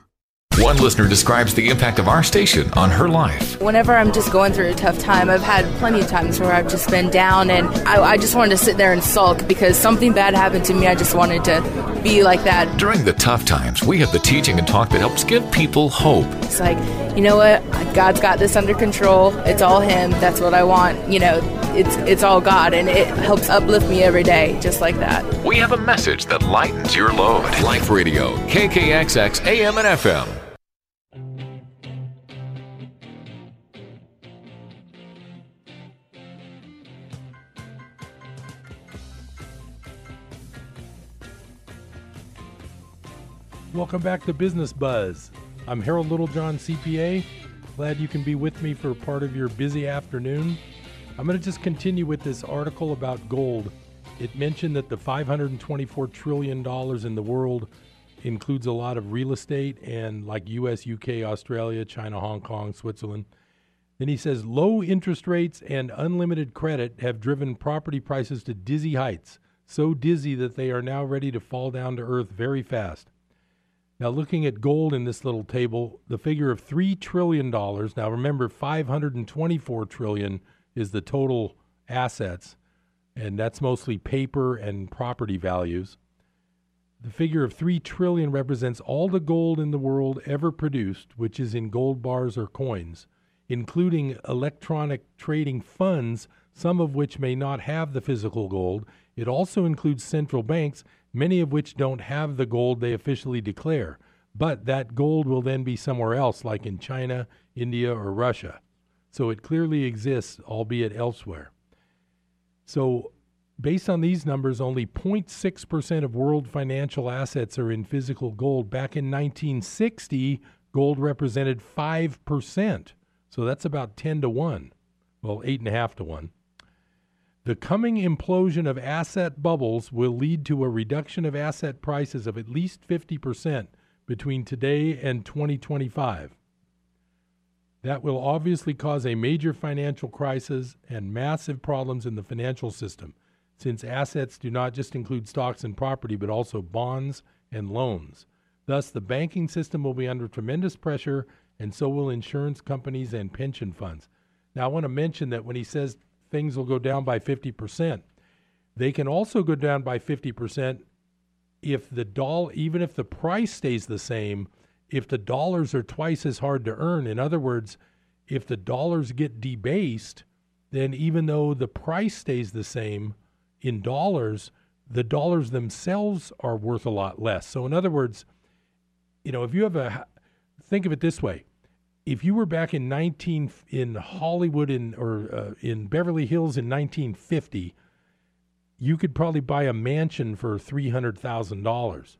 [SPEAKER 4] One listener describes the impact of our station on her life.
[SPEAKER 11] Whenever I'm just going through a tough time, I've had plenty of times where I've just been down and I, I, just wanted to sit there and sulk because something bad happened to me. I just wanted to be like that.
[SPEAKER 4] During the tough times, we have the teaching and talk that helps give people hope.
[SPEAKER 11] It's like, you know what? God's got this under control. It's all Him. That's what I want. You know, it's it's all God, and it helps uplift me every day, just like that.
[SPEAKER 4] We have a message that lightens your load. Life Radio, KKXX AM and FM.
[SPEAKER 1] Welcome back to Business Buzz. I'm Harold Littlejohn, CPA. Glad you can be with me for part of your busy afternoon. I'm going to just continue with this article about gold. It mentioned that the $524 trillion in the world includes a lot of real estate and like US, UK, Australia, China, Hong Kong, Switzerland. Then he says low interest rates and unlimited credit have driven property prices to dizzy heights, so dizzy that they are now ready to fall down to earth very fast. Now, looking at gold in this little table, the figure of $3 trillion. Now, remember, 524 trillion is the total assets, and that's mostly paper and property values. The figure of 3 trillion represents all the gold in the world ever produced, which is in gold bars or coins, including electronic trading funds, some of which may not have the physical gold. It also includes central banks, many of which don't have the gold they officially declare. But that gold will then be somewhere else, like in China, India, or Russia. So it clearly exists, albeit elsewhere. So, based on these numbers, only 0.6% of world financial assets are in physical gold. Back in 1960, gold represented 5%. So that's about 10 to 1. Well, 8.5 to 1. The coming implosion of asset bubbles will lead to a reduction of asset prices of at least 50% between today and 2025. That will obviously cause a major financial crisis and massive problems in the financial system, since assets do not just include stocks and property, but also bonds and loans. Thus, the banking system will be under tremendous pressure, and so will insurance companies and pension funds. Now, I want to mention that when he says things will go down by 50%, they can also go down by 50% if the dollar, even if the price stays the same, if the dollars are twice as hard to earn, in other words, if the dollars get debased, then even though the price stays the same in dollars, the dollars themselves are worth a lot less. So, in other words, you know, if you have a, think of it this way: if you were back in 19 in Hollywood in or uh, in Beverly Hills in 1950, you could probably buy a mansion for three hundred thousand dollars.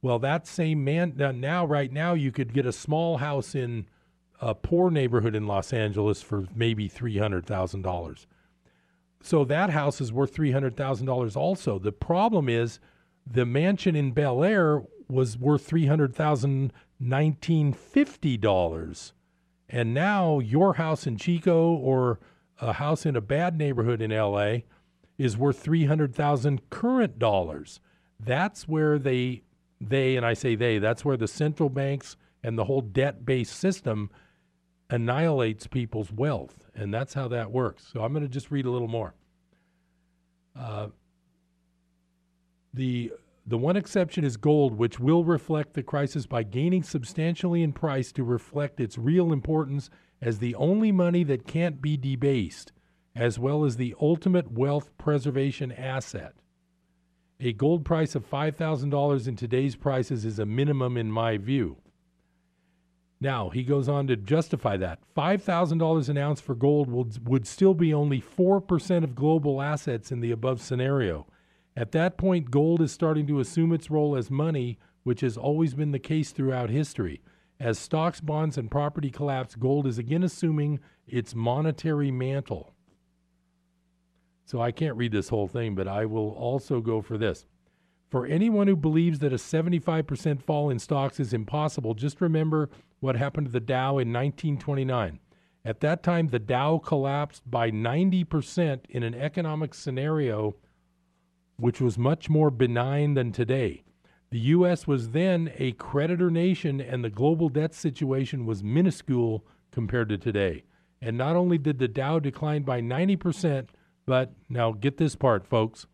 [SPEAKER 1] Well, that same man now, right now, you could get a small house in a poor neighborhood in Los Angeles for maybe three hundred thousand dollars. So that house is worth three hundred thousand dollars. Also, the problem is the mansion in Bel Air was worth three hundred thousand nineteen fifty dollars, and now your house in Chico or a house in a bad neighborhood in L.A. is worth three hundred thousand current dollars. That's where they they, and I say they, that's where the central banks and the whole debt based system annihilates people's wealth. And that's how that works. So I'm going to just read a little more. Uh, the the one exception is gold, which will reflect the crisis by gaining substantially in price to reflect its real importance as the only money that can't be debased, as well as the ultimate wealth preservation asset. A gold price of $5,000 in today's prices is a minimum in my view. Now, he goes on to justify that. $5,000 an ounce for gold would, would still be only 4% of global assets in the above scenario. At that point, gold is starting to assume its role as money, which has always been the case throughout history. As stocks, bonds, and property collapse, gold is again assuming its monetary mantle. So I can't read this whole thing, but I will also go for this. For anyone who believes that a 75% fall in stocks is impossible, just remember what happened to the Dow in 1929. At that time, the Dow collapsed by 90% in an economic scenario which was much more benign than today. The U.S. was then a creditor nation, and the global debt situation was minuscule compared to today. And not only did the Dow decline by 90%, but now get this part, folks.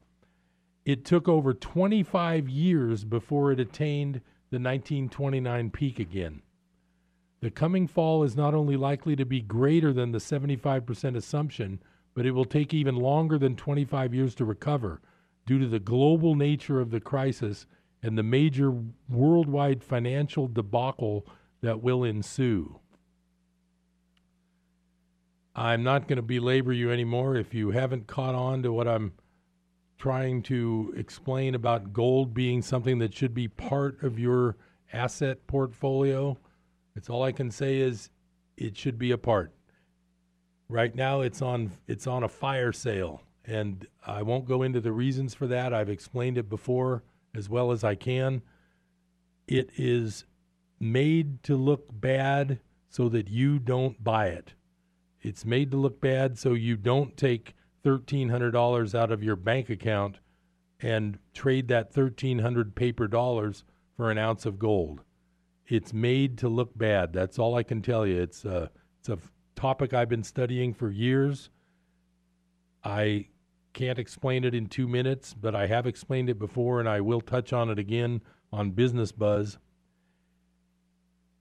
[SPEAKER 1] It took over 25 years before it attained the 1929 peak again. The coming fall is not only likely to be greater than the 75% assumption, but it will take even longer than 25 years to recover due to the global nature of the crisis and the major worldwide financial debacle that will ensue. I'm not going to belabor you anymore. If you haven't caught on to what I'm trying to explain about gold being something that should be part of your asset portfolio, it's all I can say is it should be a part. Right now it's on it's on a fire sale and I won't go into the reasons for that. I've explained it before as well as I can. It is made to look bad so that you don't buy it. It's made to look bad so you don't take $1,300 out of your bank account and trade that 1,300 paper dollars for an ounce of gold. It's made to look bad. That's all I can tell you. It's a, it's a topic I've been studying for years. I can't explain it in two minutes, but I have explained it before and I will touch on it again on Business Buzz.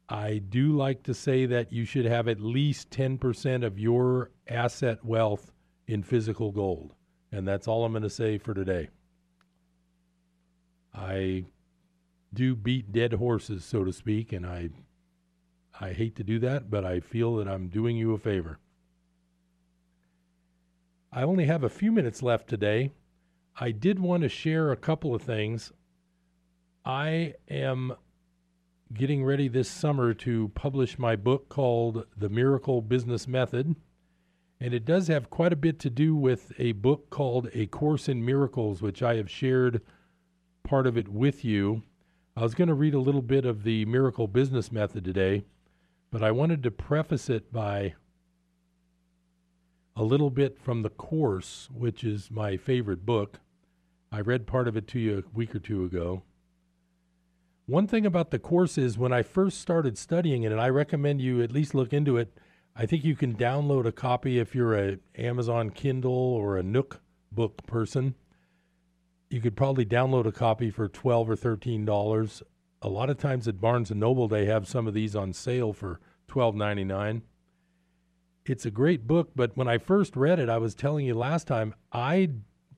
[SPEAKER 1] I do like to say that you should have at least 10% of your asset wealth in physical gold. And that's all I'm going to say for today. I do beat dead horses, so to speak, and I I hate to do that, but I feel that I'm doing you a favor. I only have a few minutes left today. I did want to share a couple of things. I am getting ready this summer to publish my book called The Miracle Business Method. And it does have quite a bit to do with a book called A Course in Miracles, which I have shared part of it with you. I was going to read a little bit of the Miracle Business Method today, but I wanted to preface it by a little bit from the course, which is my favorite book. I read part of it to you a week or two ago. One thing about the course is when I first started studying it, and I recommend you at least look into it. I think you can download a copy if you're a Amazon Kindle or a Nook book person. You could probably download a copy for twelve or thirteen dollars. A lot of times at Barnes and Noble they have some of these on sale for twelve ninety nine. It's a great book, but when I first read it, I was telling you last time, I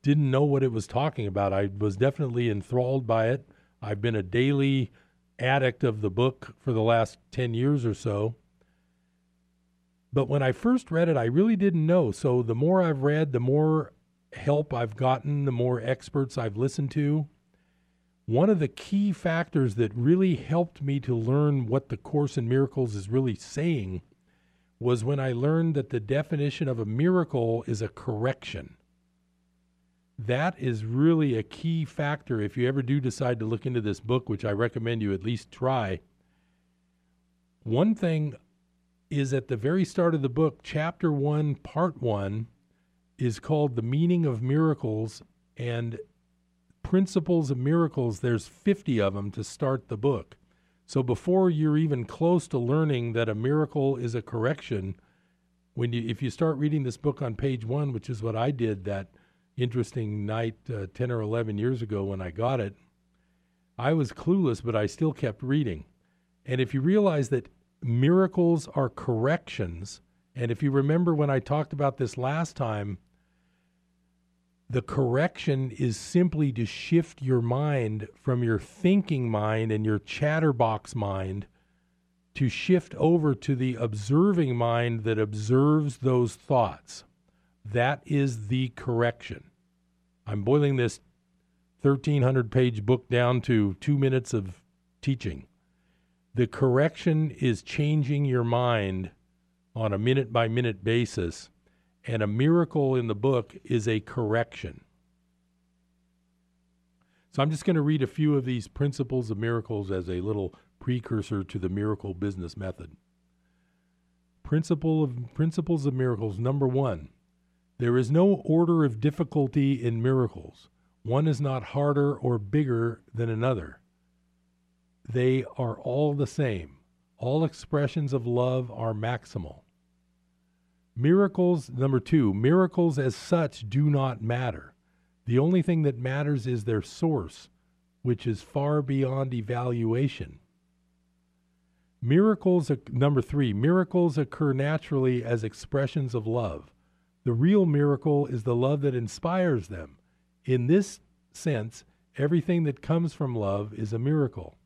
[SPEAKER 1] didn't know what it was talking about. I was definitely enthralled by it. I've been a daily addict of the book for the last 10 years or so. But when I first read it, I really didn't know. So the more I've read, the more help I've gotten, the more experts I've listened to. One of the key factors that really helped me to learn what the Course in Miracles is really saying was when I learned that the definition of a miracle is a correction that is really a key factor if you ever do decide to look into this book, which I recommend you at least try. One thing is at the very start of the book, chapter one, part one, is called The Meaning of Miracles and Principles of Miracles. There's 50 of them to start the book. So before you're even close to learning that a miracle is a correction, when you if you start reading this book on page one, which is what I did that interesting night uh, 10 or 11 years ago when I got it, I was clueless, but I still kept reading. And if you realize that miracles are corrections, and if you remember when I talked about this last time, the correction is simply to shift your mind from your thinking mind and your chatterbox mind to shift over to the observing mind that observes those thoughts. That is the correction. I'm boiling this 1,300 page book down to two minutes of teaching. The correction is changing your mind on a minute by minute basis, and a miracle in the book is a correction. So I'm just going to read a few of these principles of miracles as a little precursor to the miracle business method. Principle of principles of miracles number 1 there is no order of difficulty in miracles. One is not harder or bigger than another. They are all the same. All expressions of love are maximal. Miracles, number two, miracles as such do not matter. The only thing that matters is their source, which is far beyond evaluation. Miracles, number three, miracles occur naturally as expressions of love. The real miracle is the love that inspires them. In this sense, everything that comes from love is a miracle.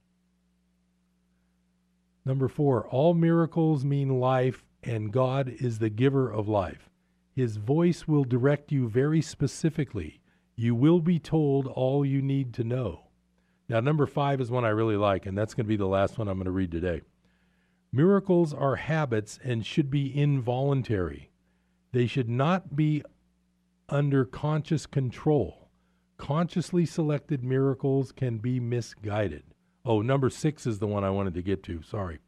[SPEAKER 1] Number four, all miracles mean life, and God is the giver of life. His voice will direct you very specifically. You will be told all you need to know. Now, number five is one I really like, and that's going to be the last one I'm going to read today. Miracles are habits and should be involuntary. They should not be under conscious control. Consciously selected miracles can be misguided. Oh, number six is the one I wanted to get to. Sorry.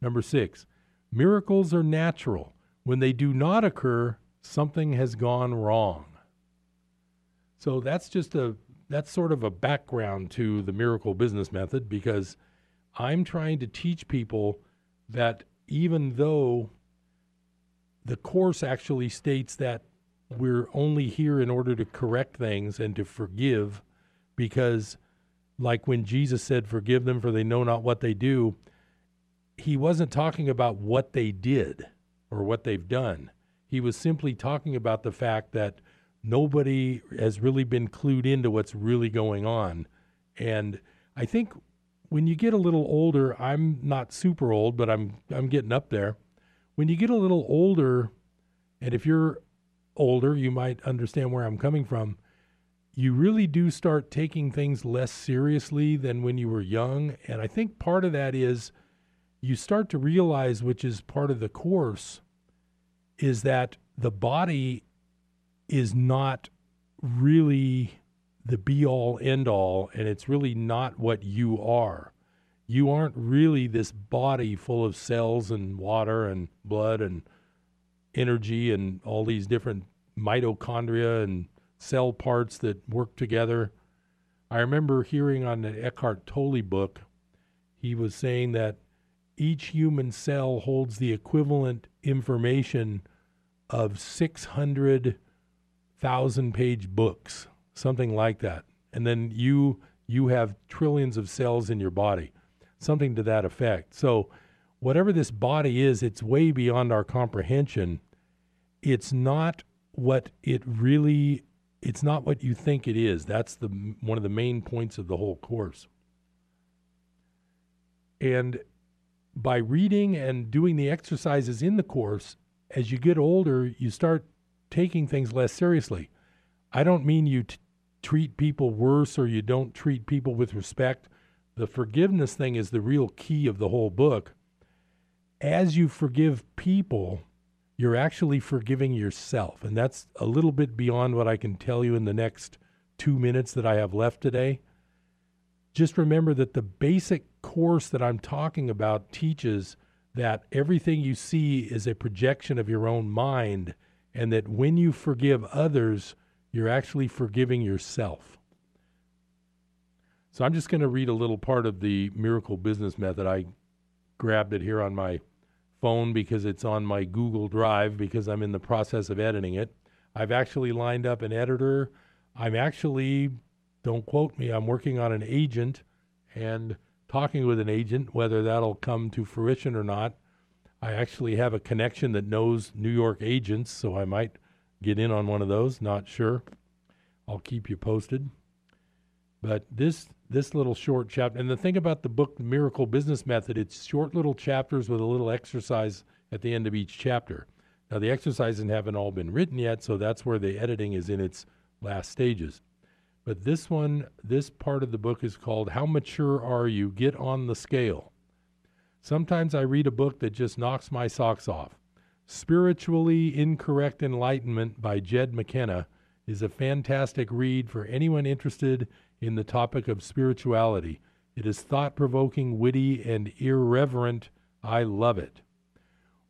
[SPEAKER 1] Number six, miracles are natural. When they do not occur, something has gone wrong. So that's just a that's sort of a background to the miracle business method because I'm trying to teach people that even though the course actually states that we're only here in order to correct things and to forgive because like when Jesus said forgive them for they know not what they do he wasn't talking about what they did or what they've done he was simply talking about the fact that nobody has really been clued into what's really going on and i think when you get a little older i'm not super old but i'm i'm getting up there when you get a little older and if you're older, you might understand where I'm coming from. You really do start taking things less seriously than when you were young. And I think part of that is you start to realize, which is part of the course, is that the body is not really the be all end all, and it's really not what you are. You aren't really this body full of cells and water and blood and energy and all these different mitochondria and cell parts that work together. I remember hearing on the Eckhart Tolle book, he was saying that each human cell holds the equivalent information of 600,000 page books, something like that. And then you you have trillions of cells in your body, something to that effect. So whatever this body is, it's way beyond our comprehension. It's not what it really it's not what you think it is. That's the one of the main points of the whole course. And by reading and doing the exercises in the course, as you get older, you start taking things less seriously. I don't mean you t- treat people worse or you don't treat people with respect. The forgiveness thing is the real key of the whole book. As you forgive people, you're actually forgiving yourself. And that's a little bit beyond what I can tell you in the next two minutes that I have left today. Just remember that the basic course that I'm talking about teaches that everything you see is a projection of your own mind, and that when you forgive others, you're actually forgiving yourself. So I'm just going to read a little part of the miracle business method. I grabbed it here on my phone because it's on my Google Drive because I'm in the process of editing it. I've actually lined up an editor. I'm actually, don't quote me, I'm working on an agent and talking with an agent, whether that'll come to fruition or not. I actually have a connection that knows New York agents, so I might get in on one of those. Not sure. I'll keep you posted. But this this little short chapter, and the thing about the book Miracle Business Method, it's short little chapters with a little exercise at the end of each chapter. Now the exercises haven't all been written yet, so that's where the editing is in its last stages. But this one, this part of the book is called How Mature Are You? Get on the Scale. Sometimes I read a book that just knocks my socks off. Spiritually Incorrect Enlightenment by Jed McKenna is a fantastic read for anyone interested in the topic of spirituality. It is thought provoking, witty, and irreverent. I love it.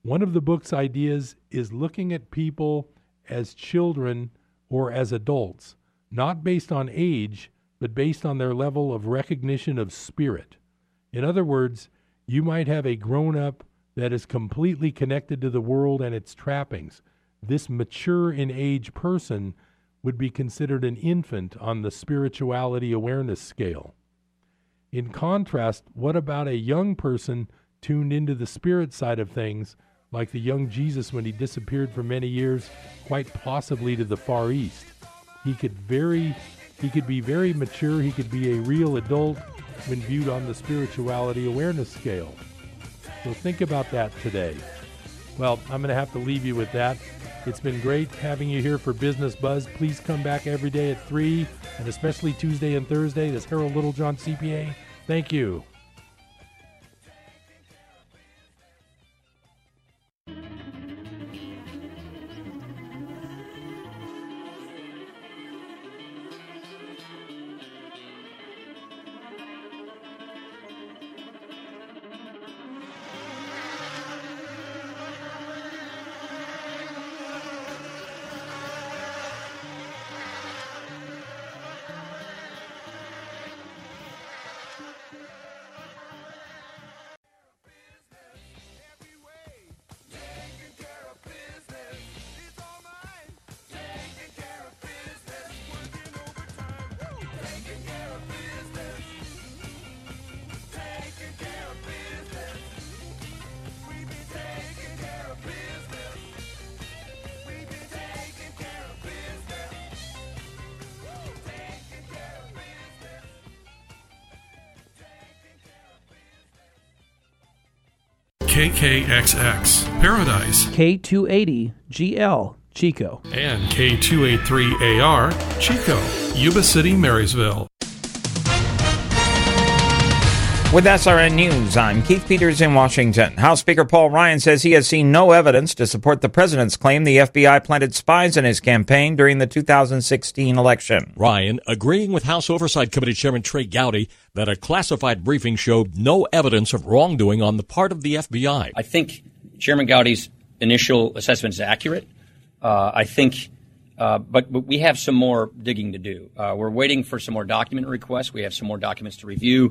[SPEAKER 1] One of the book's ideas is looking at people as children or as adults, not based on age, but based on their level of recognition of spirit. In other words, you might have a grown up that is completely connected to the world and its trappings. This mature in age person would be considered an infant on the spirituality awareness scale. In contrast, what about a young person tuned into the spirit side of things, like the young Jesus when he disappeared for many years, quite possibly to the Far East? He could very he could be very mature, he could be a real adult when viewed on the spirituality awareness scale. So think about that today. Well, I'm going to have to leave you with that. It's been great having you here for Business Buzz. Please come back every day at 3, and especially Tuesday and Thursday. This Harold Littlejohn CPA. Thank you. KKXX, Paradise,
[SPEAKER 12] K280GL, Chico,
[SPEAKER 1] and K283AR, Chico, Yuba City, Marysville.
[SPEAKER 13] With SRN News, I'm Keith Peters in Washington. House Speaker Paul Ryan says he has seen no evidence to support the president's claim the FBI planted spies in his campaign during the 2016 election.
[SPEAKER 14] Ryan agreeing with House Oversight Committee Chairman Trey Gowdy that a classified briefing showed no evidence of wrongdoing on the part of the FBI.
[SPEAKER 15] I think Chairman Gowdy's initial assessment is accurate. Uh, I think. Uh, but, but we have some more digging to do. Uh, we're waiting for some more document requests. We have some more documents to review.